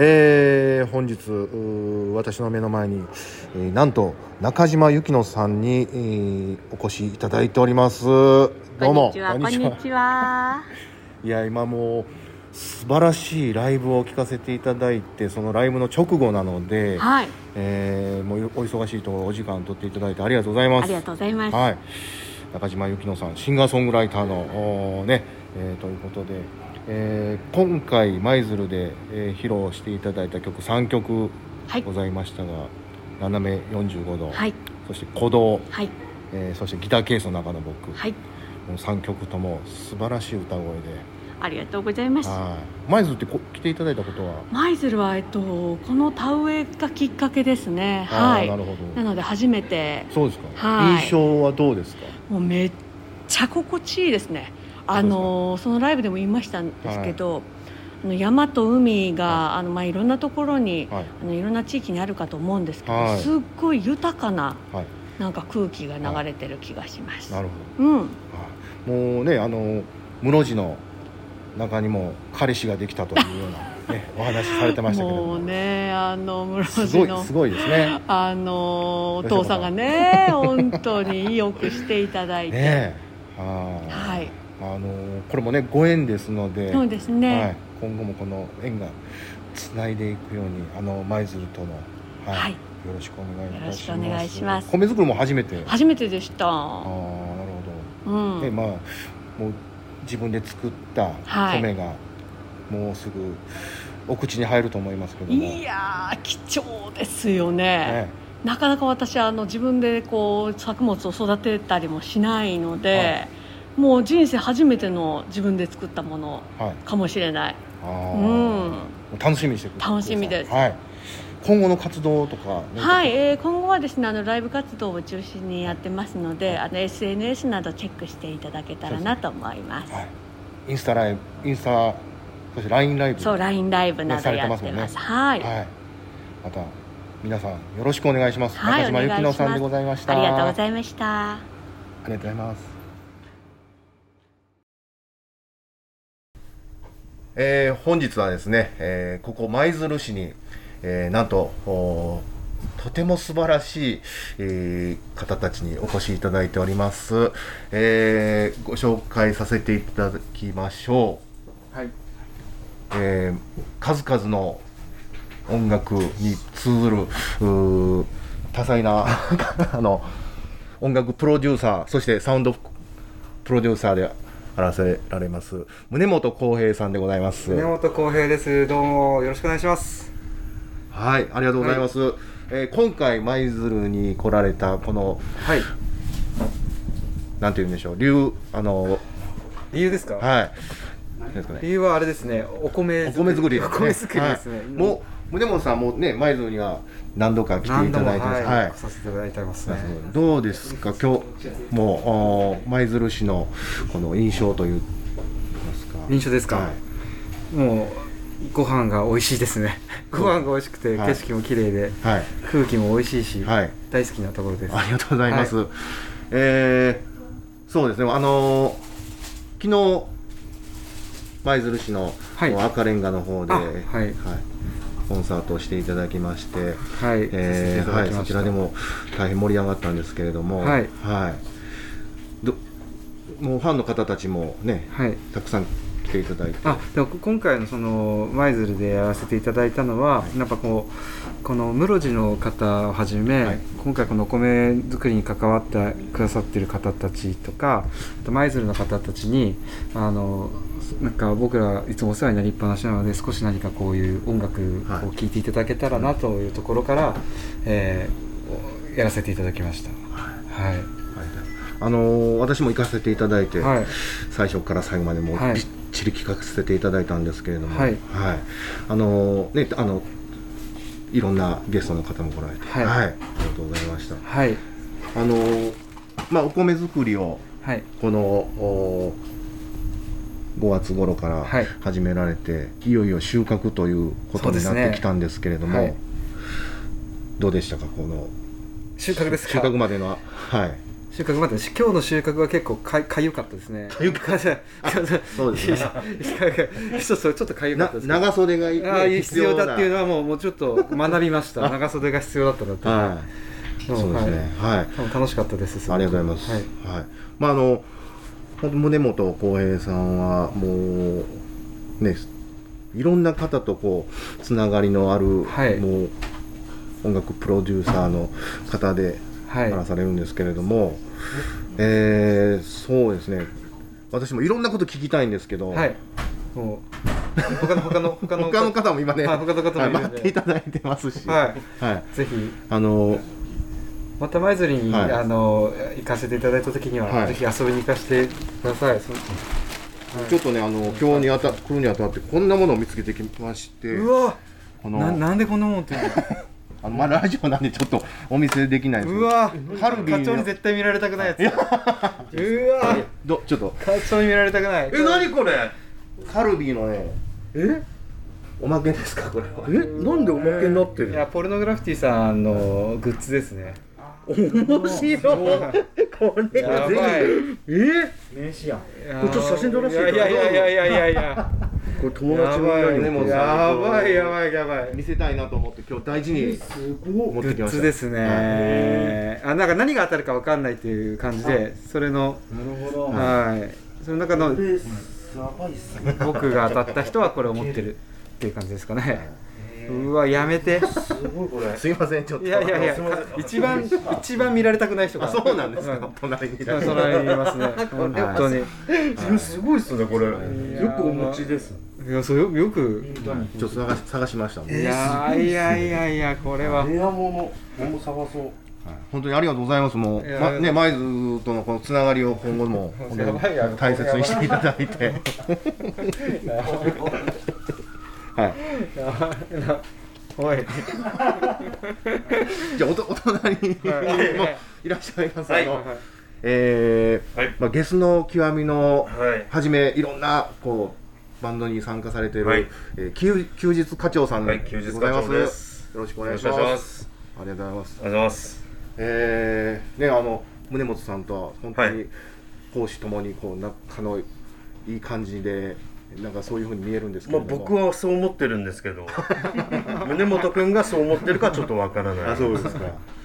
えー、本日私の目の前に、えーなんと中島由紀乃さんに、えーお越しいただいておりますどうもこんにちは。こんにちは。いや今もう素晴らしいライブを聞かせていただいてそのライブの直後なので、はい。えーもうお忙しいところお時間取っていただいてありがとうございますありがとうございます。はい、中島由紀乃さんシンガーソングライターのね、えーということで、えー今回舞鶴で、えー披露していただいた曲3曲はいご。ざいましたが「斜め45度」はい。そして「鼓動はい。」えーそして「ギターケースの中の僕」はい。この3曲とも素晴らしい歌声でありがとうございます。はい舞鶴ってこ来ていただいたことは？舞鶴はえっとこの田植えがきっかけですね。はい。なるほどなので初めてそうですか、はい印象はどうですか？もうめっちゃ心地いいですね。あのそのライブでも言いましたんですけど。あの山と海が、あのまあいろんなところに、はい。あのいろんな地域にあるかと思うんですけど、はい。すっごい豊かなはい。なんか空気が流れてる気がします。なるほど。うん。はい。もうねあの室地の中にも彼氏ができたというような、ね、お話しされてましたけれども。もうねあの室すご地のいすごいですね。あのお父さんがね本当によくしていただいて、ねはいあのこれもねご縁ですのでそうですね。はい、今後もこの縁がつないでいくようにあの舞鶴との、はい。はい。よろしくお願いいたします。お願いします。米作りも初めて。初めてでした。ああなるほうん。ど、ねまあもう自分で作ったはい。米がもうすぐお口に入ると思いますけども。いやー貴重ですよね。ね。なかなか私あの自分でこう作物を育てたりもしないので、はもう人生初めての自分で作ったものはい。かもしれない。あー。うん。楽しみにしてください。楽しみです。はい、今後の活動とかねはい、えー今後はですねあのライブ活動を中心にやってますので、あの SNS などチェックしていただけたらなと思います。はい、インスタライブインスタそして LINE ライブ。そう LINE ライブなどされてやますもんね。ってます。はい、はい、また皆さんよろしくお願いします、はい中島由紀乃さんでございました。ありがとうごいざいました。ありがとうございますえー本日はですね、えーここ舞鶴市に、えーなんととても素晴らしい、えー方たちにお越しいただいております、えーご紹介させていただきましょう。はい、えー数々の音楽に通ずる多彩な あの音楽プロデューサーそしてサウンドプロデューサーであらせられます宗本浩平さんでございます根本浩平です。どうもよろしくお願いします。はいありがとうございます、えー今回舞鶴に来られたこのはい、なんて言うんでしょう流あの理由ですか？はいですかね？理由はあれですね。お米お米作りお米作りですね。はいもう宗本さんもね舞鶴には何度か来ていただいてます。はい、来させていただいてますね。どうですか？今日もうお舞鶴市のこの印象といいますか？印象ですか？はい。もうご飯が美味しいですね。ご飯が美味しくてはい。景色も綺麗ではい、空気も美味しいし、はい。大好きなところです。ありがとうございます、はえーそうですね。あのー昨日舞鶴市の、はい。赤レンガの方で、あはいコンサートをしていただきまして、はい、えーはい、そちらでも大変盛り上がったんですけれども、はい。はい。どもうファンの方たちもねはい。たくさん来ていただいて。あでも今回のその舞鶴でやらせていただいたのは、はい。なんかこうこの室地の方をはじめ、はい。今回このお米作りに関わってくださっている方たちとかあと舞鶴の方たちにあのなんか僕らいつもお世話になりっぱなしなので少し何かこういう音楽はい。を聴いていただけたらなというところから、えーやらせていただきました。はい、はい。あのー私も行かせていただいて、はい。最初から最後までもうはい。びっちり聞かせていただいたんですけれども、はい。あのーねあのいろんなゲストの方も来られて、はい。ありがとうございました。はい。あのーまあお米作りをはい。このお5月頃からはい。始められて、い、よいよ収穫ということになってきたんですけれども、はい。どうでしたかこの収穫ですか？収穫までのはい収穫まで今日の収穫は結構かかゆかったですね。かゆかった。そうですね。一つちょっとかゆかったです長袖がああ必要だっていうのはもうもうちょっと学びました。長袖が必要だったなっては。い。そうですね。はい、楽しかったです。ありがとうございます。はい、まああの宗本浩平さんはもうねいろんな方とこうつながりのある、はい、もう音楽プロデューサーの方で話されるんですけれども、はい、えー、そうですね。私もいろんなこと聞きたいんですけど、はい、もう他の他の 他の他の方も今ね、はい、他の方も待っていただいてますし、はい、はい、ぜひ。あのまた舞鶴に、はい、あの行かせていただいた時には、はい、ぜひ遊びに行かせてください。ちょっとねあの今日にあた来るにあたってこんなものを見つけてきまして。うわ。この。ななんでこんなもんって あのまあラジオなんでちょっとお見せできないですうわ。カルビ課長に絶対見られたくないやつ。うわどちょっと。課長に見られたくないえ何これ？カルビーのねえ？おまけですかこれは。え？なんでおまけになってるいやポルノグラフィティさんのグッズですね。面白い。これやばい。え？名刺やこれちょっと写真撮らせていやいやいやいやいやいやこれ友達の親にもやばいやばいやばい。見せたいなと思って今日大事に。持ってきました。ですね、あなんか何が当たるかわかんないっていう感じでそれのなるほど。はい。その中の僕が当たった人はこれを持ってるっていう感じですかねうわやめて。すごいこれ。すいませんちょっと。いやいやいや一番一番見られたくない人が。そうなんですか、隣に。隣にいますね。本当に。すごいっすねこれ。よくお持ちです。いやそうよよく。ちょっと探し探しましたいやいやいやいやこれは。レアものも探そう。本当にありがとうございます。もう、ま、ね、舞鶴とのこのつながりを今後も 大切にしていただいて。はい。おい。じゃあおとお隣にもいらっしゃいます。あの、ええまあゲスの極みのはじめいろんなこうバンドに参加されている、え休休日課長さんでございます。よろしくお願いします。ありがとうございます。ありがとうございます。ええねあの宗本さんとは本当に講師ともにこう仲のいい感じで。なんかそういうふうに見えるんですけど、まあ、僕はそう思ってるんですけど。宗本君がそう思ってるかちょっとわからない。あそうですか。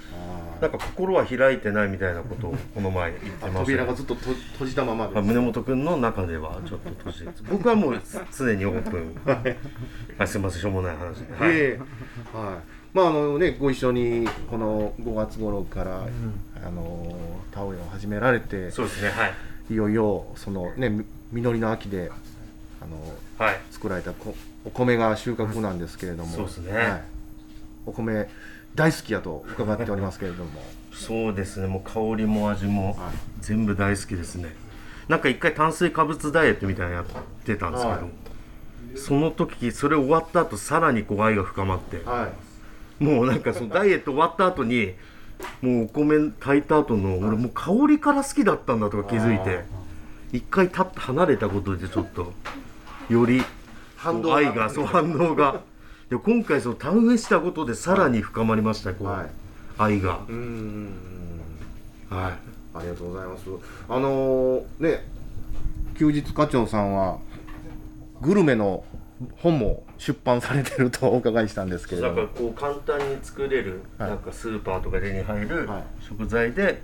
なんか心は開いてないみたいなことをこの前言ってました。扉がずっと閉じたままで宗本君の中ではちょっと閉じて僕はもう常にオープン。あ すみませんしょうもない話はい、えー、はい。まああのねご一緒にこの5月頃から、うん、あの田植えを始められてそうですねはい。いよいよそのね実りの秋であの、はい、作られたお米が収穫なんですけれども、そうですね、はい、お米大好きやと伺っておりますけれども。そうですね。もう香りも味も全部大好きですね、はい、なんか一回炭水化物ダイエットみたいなのやってたんですけど、はい、その時それ終わった後さらにこう愛が深まって、はい、もうなんかそのダイエット終わった後にもうお米炊いた後の俺もう香りから好きだったんだとか気づいて一回立って離れたことでちょっとより愛がそう反応が。で今回その田植えしたことでさらに深まりましたこう、はい、愛が。うんはい。ありがとうございます。あのー、ね休日課長さんはグルメの本も出版されてると お伺いしたんですけれども。なんかこう簡単に作れる、はい、なんかスーパーとか手に入る食材で、はい、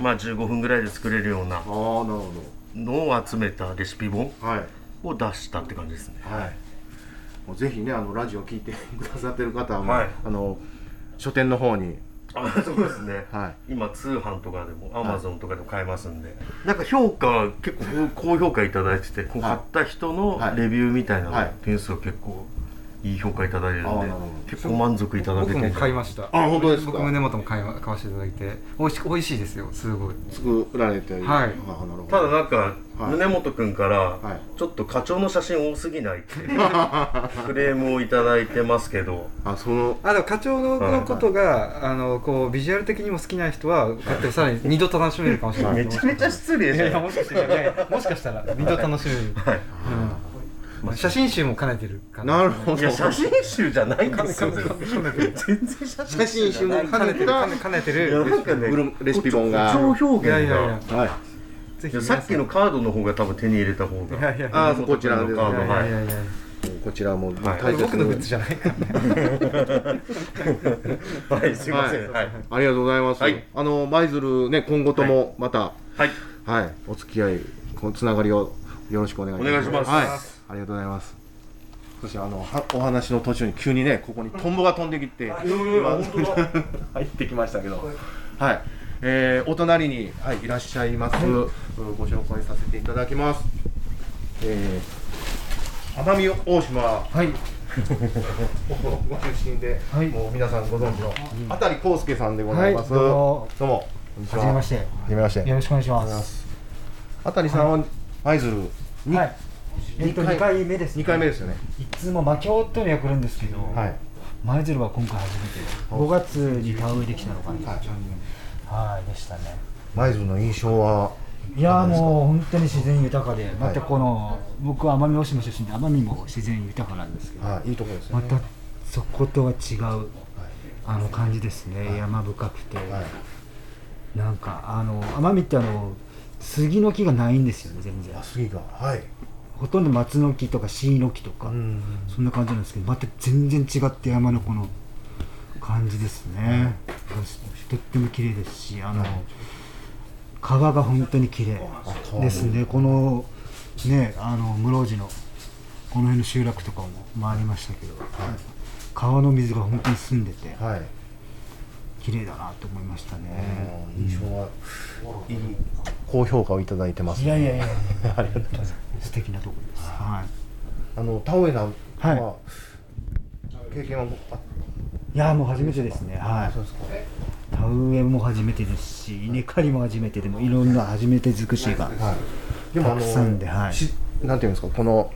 まあ15分ぐらいで作れるようなのを集めたレシピ本、はいを出したって感じですね。はい。もうぜひねあのラジオ聞いてくださってる方は、はい、あの書店の方に。あそうですね、はい、今通販とかでもアマゾンとかでも買えますんで、はい、なんか評価結構高評価頂いてて、買った人のレビューみたいな点数を結構いい評価いただいてるんで結構満足いただけて僕も買いました。あ本当ですか？僕胸元も買い買わせていただいて。美味し美味しいですよすごい。作られてはい。ただなんか、胸元君から、ちょっと課長の写真多すぎないって クレームをいただいてますけど。あそのあでも課長のことが、あのこうビジュアル的にも好きな人は買ってさらに二度楽しめるかもしれない。めちゃめちゃ失礼じゃんもしかしたらもしかしたら二度楽しめる。はい、うん写真集も兼ねてるかななるほど。いや写真集じゃないんですよ。全然写写真集も兼兼ねてる。兼ね兼ねてる。なんかねレシピ本が。表いやい現がやいや。はい。さっきのカードの方が多分手に入れた方が。いやいや。あーこちらですねカード。いやいやいやこちらもはい大切僕のグッズじゃないから。ね はいすいません。はい。ありがとうございます。はい。あの舞鶴ね今後ともまたはい。はい、お付き合いこのつながりをよろしくお願いします。お願いします。はい、ありがとうございます。そしてあのはお話の途中に急にねここにトンボが飛んできて 今 入ってきましたけど、はい、えー、お隣にはいいらっしゃいます。うんご紹介させていただきます。えー、奄美大島はいご出身で、はいもう皆さんご存知のあたり康介さんでございます。はいどうもは。はじめまして。はじめまして。よろしくお願いします。あたりさんは舞鶴に、はい。えっと二回二回目です、二回目ですよね。いつも魔境というのは来るんですけど、はい。舞鶴は今回初めて。5月に田植えできたのかな。はいはい、でしたね。舞鶴の印象は、いやーもう本当に自然豊かで、またこの、僕は奄美大島出身で奄美も自然豊かなんですけど、はい、いいところですよね。またそことは違うあの感じですね。山深くて、はい。なんかあの奄美ってあの杉の木がないんですよね全然あ、。杉が、はい。ほとんど松の木とか椎の木とか、うん。そんな感じなんですけどまた全然違って山のこの感じですね、とっても綺麗ですしあの、川が本当に綺麗ですね。このねあの室生寺のこの辺の集落とかも回りましたけど、川の水が本当に澄んでてはい。綺麗だなと思いましたね、うん。印象はいい高評価をいただいてます。いやいやいや ありがとうございます。素敵なところです、はい。あの田植えなんは、は経験はあいやもう初めてですね。はい。そうですか。田植えも初めてですし稲刈りも初めてでもいろんな初めて尽くしがたくさんではい。しなんていうんですかこの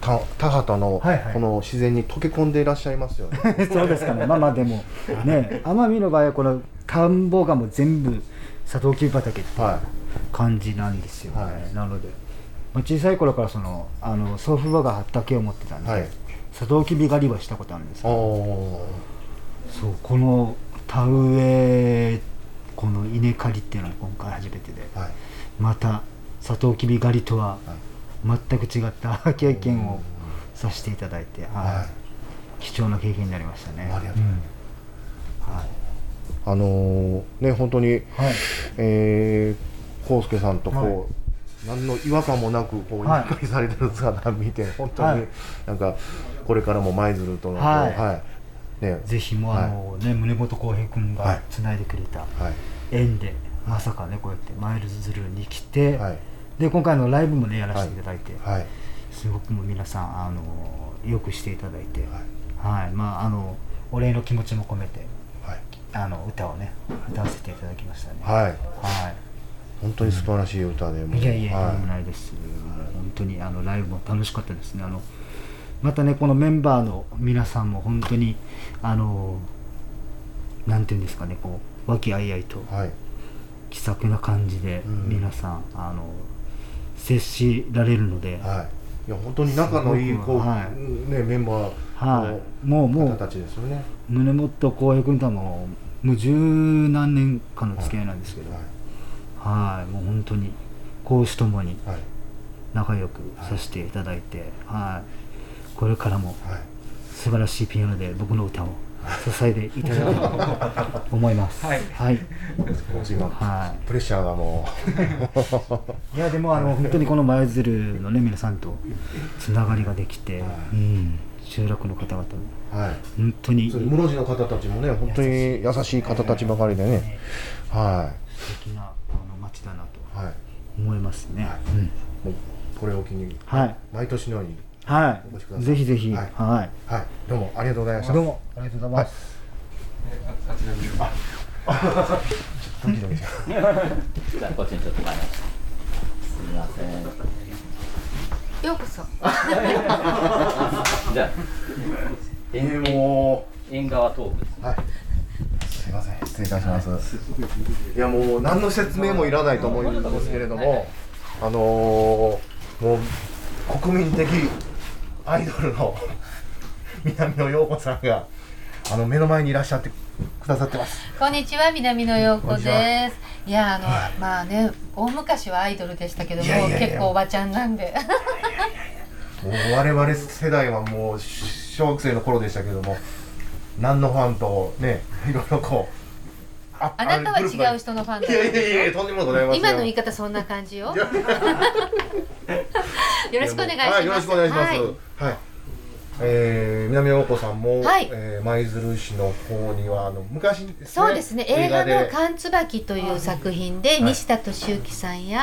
田田畑のはいはい。この自然に溶け込んでいらっしゃいますよね。そうですかね。まあまあでもね 奄美の場合はこの田んぼがもう全部サトウキビ畑っては感じなんですよ。ね、はい。なので、まあ、小さい頃からそのあの祖父母が畑を持ってたんで、はい。サトウキビ狩りはしたことあるんです。い。けどおそうこの田植えこの稲刈りっていうのは今回初めてでーはい。またサトウキビ狩りとははい。全く違った 経験をさせていただいて、はい。は貴重な経験になりましたね。ありがとううん。はいあのーね本当に、はい。えー、康介さんとこう、はい。何の違和感もなくこうはい。理解されてる姿を見て本当に、はい。なんかこれからも舞鶴とのはい。はい。ね。ぜひもうあの、ね宗本浩平君はい。がつないでくれたはい。縁で、まさかねこうやってマイルズズルーに来て、はい。で今回のライブもねやらせていただいて、はい。すごくもう皆さんあのよくしていただいて、はい、まああのお礼の気持ちも込めてはいあの歌をね歌わせていただきましたね。はい。はい。本当に素晴らしい歌でもう。いやいや、はとんでもないです。もう本当にあのライブも楽しかったですね。あのまたねこのメンバーの皆さんも本当にあのなんていうんですかねこう和気あいあいとはい。気さくな感じでうん。皆さん、あの接しられるので、はい。いや本当に仲のいいこう、はい。ねメンバーはい、もうもうの方たちですよね。宗本浩平君とはもうもう十何年間の付き合いなんですけど、はい。はい、もう本当に講師ともにはい。仲良くさせていただいて、はい、これからもはい。素晴らしいピアノで僕の歌を支えていただければと 思います。はい、はい、プレッシャーがもう。い。いやでもあの本当にこの舞鶴のね皆さんとつながりができて、うん、集落の方々も。はい。本当に。室生の方たちもね本当に優しい方たちばかりでね。は素敵なあの街だなといはい。思いますね。うん、もうこれを機にはい。毎年のようにはい。ぜひぜひ、ははい。い。はい。どうもありがとうございました。どうもありがとうございます。ドキドキしますじゃあこっちにちょっと前にすみませんようこそ。じゃあえー、も縁側トークです。うはい。すいません。失礼いたします。いやもう何の説明もいらないと思うんですけれどもあのー、もう国民的アイドルの 南野陽子さんがあの目の前にいらっしゃってくださってます。こんにちは南野陽子です。いやあのまあね大昔はアイドルでしたけどもいやいやいや。結構おばちゃんなんでもう我々世代はもう小学生の頃でしたけども何のファンとねいろいろこうああなたは違う人のファンだいやいやいやとんでもございません今の言い方そんな感じよ よろしくお願いしますはい、よろしくお願いします。はいはい。えー、南陽子さんも、はいえー舞鶴市の方にはあの昔ですね。そうですね映画ので「寒椿」という作品で、西田敏行さんや、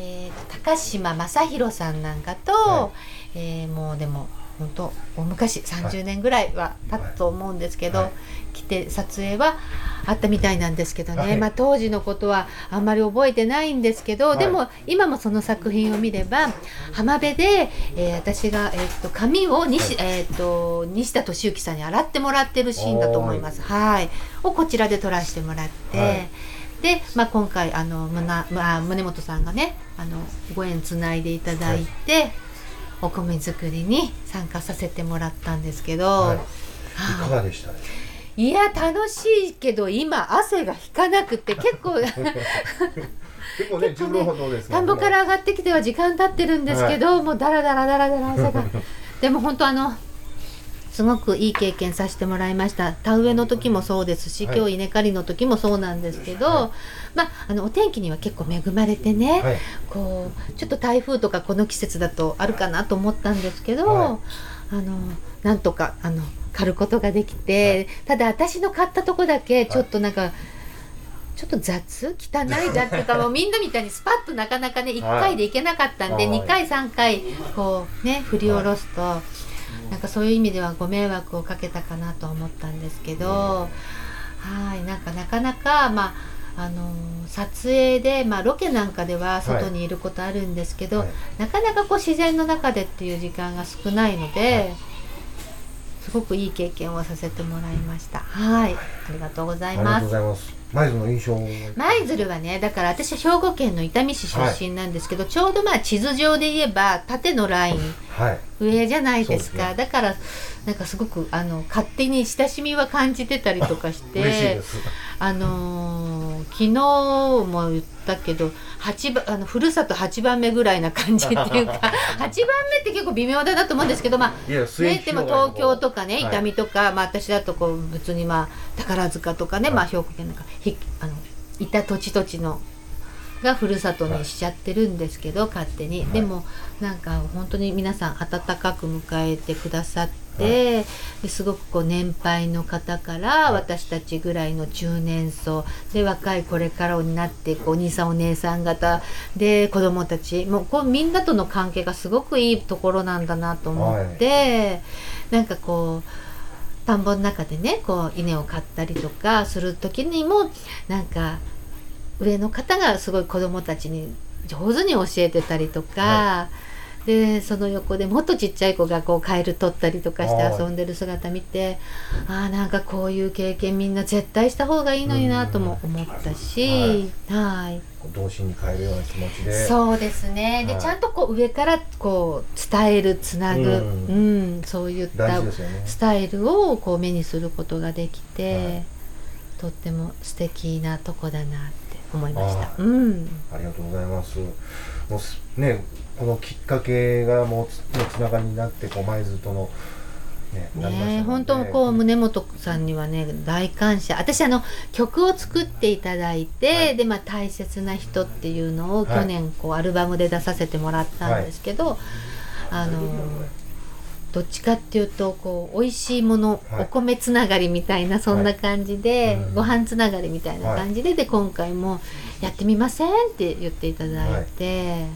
えー高島正宏さんなんかと、はえーもうでも本当大昔30年ぐらいは経ったと思うんですけど、はい。来て撮影はあったみたいなんですけどね、はい。まあ、当時のことはあんまり覚えてないんですけど、はい。でも今もその作品を見れば浜辺で、えー私が、えー、と髪を西,、えー、と西田敏行さんに洗ってもらってるシーンだと思います。はい、をこちらで撮らせてもらって。はいで、まあ、今回あのむな、まあ、宗本さんがねあのご縁つないでいただいて、お米作りに参加させてもらったんですけど、はい。いはかがでした？ね。い、いや楽しいけど今汗が引かなくて結構 結構ね、十分ほどです田んぼから上がってきては時間経ってるんですけど、もうダラダラダラダラ汗が。でも本当あのすごくいい経験させてもらいました。田植えの時もそうですし、はい。今日稲刈りの時もそうなんですけど、はまああのお天気には結構恵まれてね、はい。こうちょっと台風とかこの季節だとあるかなと思ったんですけど、はあのなんとかあの刈ることができて、ただ私の買ったとこだけちょっとなんか、ちょっと雑？汚いだってい。うかもうみんなみたいにスパッとなかなかね1回でいけなかったんで、はい。2回3回こうね振り下ろすと、なんかそういう意味ではご迷惑をかけたかなとは思ったんですけど、はいなんかなかなかまああの撮影で、まあ、ロケなんかでは外にいることあるんですけど、はい。なかなかこう自然の中でっていう時間が少ないので、すごくいい経験をさせてもらいました。はい、ありがとうございます舞鶴の印象。舞鶴はねだから私は兵庫県の伊丹市出身なんですけど、ちょうどまあ地図上で言えば縦のラインはい。上じゃないですかそうだからなんかすごくあの勝手に親しみは感じてたりとかし 嬉しいてです。あのー昨日も言ったけど八番あのふるさと8番目ぐらいな感じっていうか 8番目って結構微妙だなと思うんですけどまあね、でも東京とかね、はい。伊丹とか、まあ私だとこう普通にまあ宝塚とかね、まあ兵庫県なんかひあのいた土地土地のがふるさとにしちゃってるんですけど、勝手に、はいでもなんか本当に皆さん温かく迎えてくださって、ですごくこう年配の方から私たちぐらいの中年層で若いこれからになってこうお兄さんお姉さん方で子供たちもうこうみんなとの関係がすごくいいところなんだなと思って、なんかこう田んぼの中でねこう稲を刈ったりとかする時にもなんか上の方がすごい子供たちに上手に教えてたりとか。はでその横でもっとちっちゃい子がこうカエル取ったりとかしてはい。遊んでる姿見てああなんかこういう経験みんな絶対した方がいいのになとも思ったし、はい。童心に変えるような気持ちで。そうですね、ではい。ちゃんとこう上からこう伝えるつなぐ、ううんんそういった。スタイルをこう目にすることができて、はい。とっても素敵なとこだなって思いました。は。いうん。ありがとうございます。もうすね、このきっかけがもうつながりになって、こう舞鶴との。ね、ねえ本当こう宗本さんにはね大感謝。私あの曲を作っていただいて、はい。でまあ大切な人っていうのをはい。去年こうアルバムで出させてもらったんですけど、あの？どっちかっていうとこう美味しいもの、はい。お米つながりみたいなそんな感じで、うんご飯つながりみたいな感じで、で今回も「やってみません?」って言っていただいて、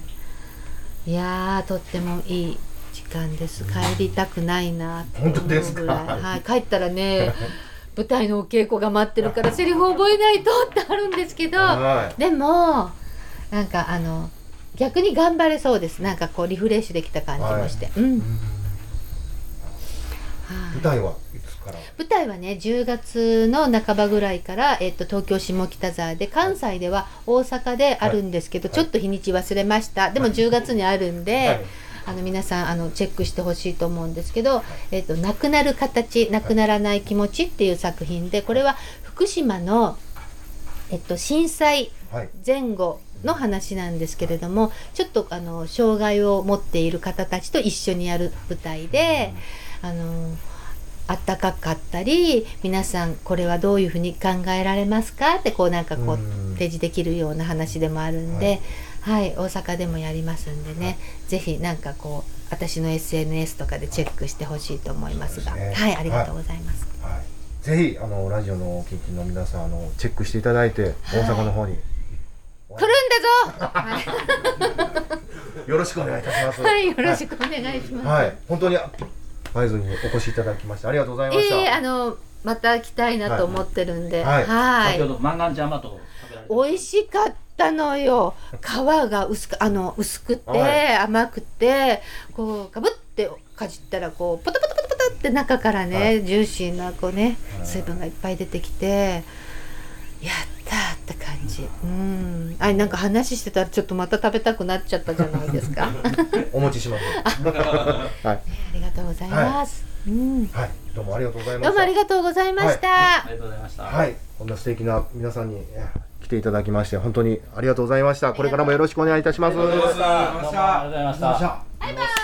い、やーとってもいい時間です。帰りたくないなって思う本当ですか？ぐらい、はい、帰ったらね 舞台のお稽古が待ってるからセリフ覚えないとってあるんですけど、はい。でもなんかあの逆に頑張れそうです。なんかこうリフレッシュできた感じもして、うん。はい舞台はいつから？舞台はね10月の半ばぐらいから、えっと、東京下北沢で関西では大阪であるんですけど、はい。ちょっと日にち忘れました。でも10月にあるんで、はい。あの皆さんあのチェックしてほしいと思うんですけど「えっとなくなる形なくならない気持ち」っていう作品でこれは福島の、えっと、震災はい。前後の話なんですけれどもちょっとあの障害を持っている方たちと一緒にやる舞台で、あのあったかかったり皆さんこれはどういうふうに考えられますかってこうなんかこううん。提示できるような話でもあるんで、はい。大阪でもやりますんでね、ぜひなんかこう私の SNS とかでチェックしてほしいと思いますが。ね。はいありがとうございます。はい、ぜひあのラジオのお聞きの皆さんあのチェックしていただいて大阪の方に、来るんだぞ、はい。よろしくお願いいたします。はい、よろしくお願いします。はい、本当に舞鶴にお越しいただきましてありがとうございました。ええあのまた来たいなと思ってるんで、はい。はい。先ほどマンガンジャマト食べられて美味しかったのよ。皮が薄くあの薄くて、はい。甘くてこうかぶってかじったらこうポタポタポタポタって中からね、はい。ジューシーなこうねはい。水分がいっぱい出てきて。やったーって感じ。うん。あれなんか話してたらちょっとまた食べたくなっちゃったじゃないですか。ね お持ちします。はい、ありがとうございます。うん。はい、どうもありがとうございました。どうもありがとうございました。ありがとうございました。はい、こんな素敵な皆さんにえ来ていただきまして本当にありがとうございました。これからもよろしくお願いいたします。どうもありがとうございました。バイバイ。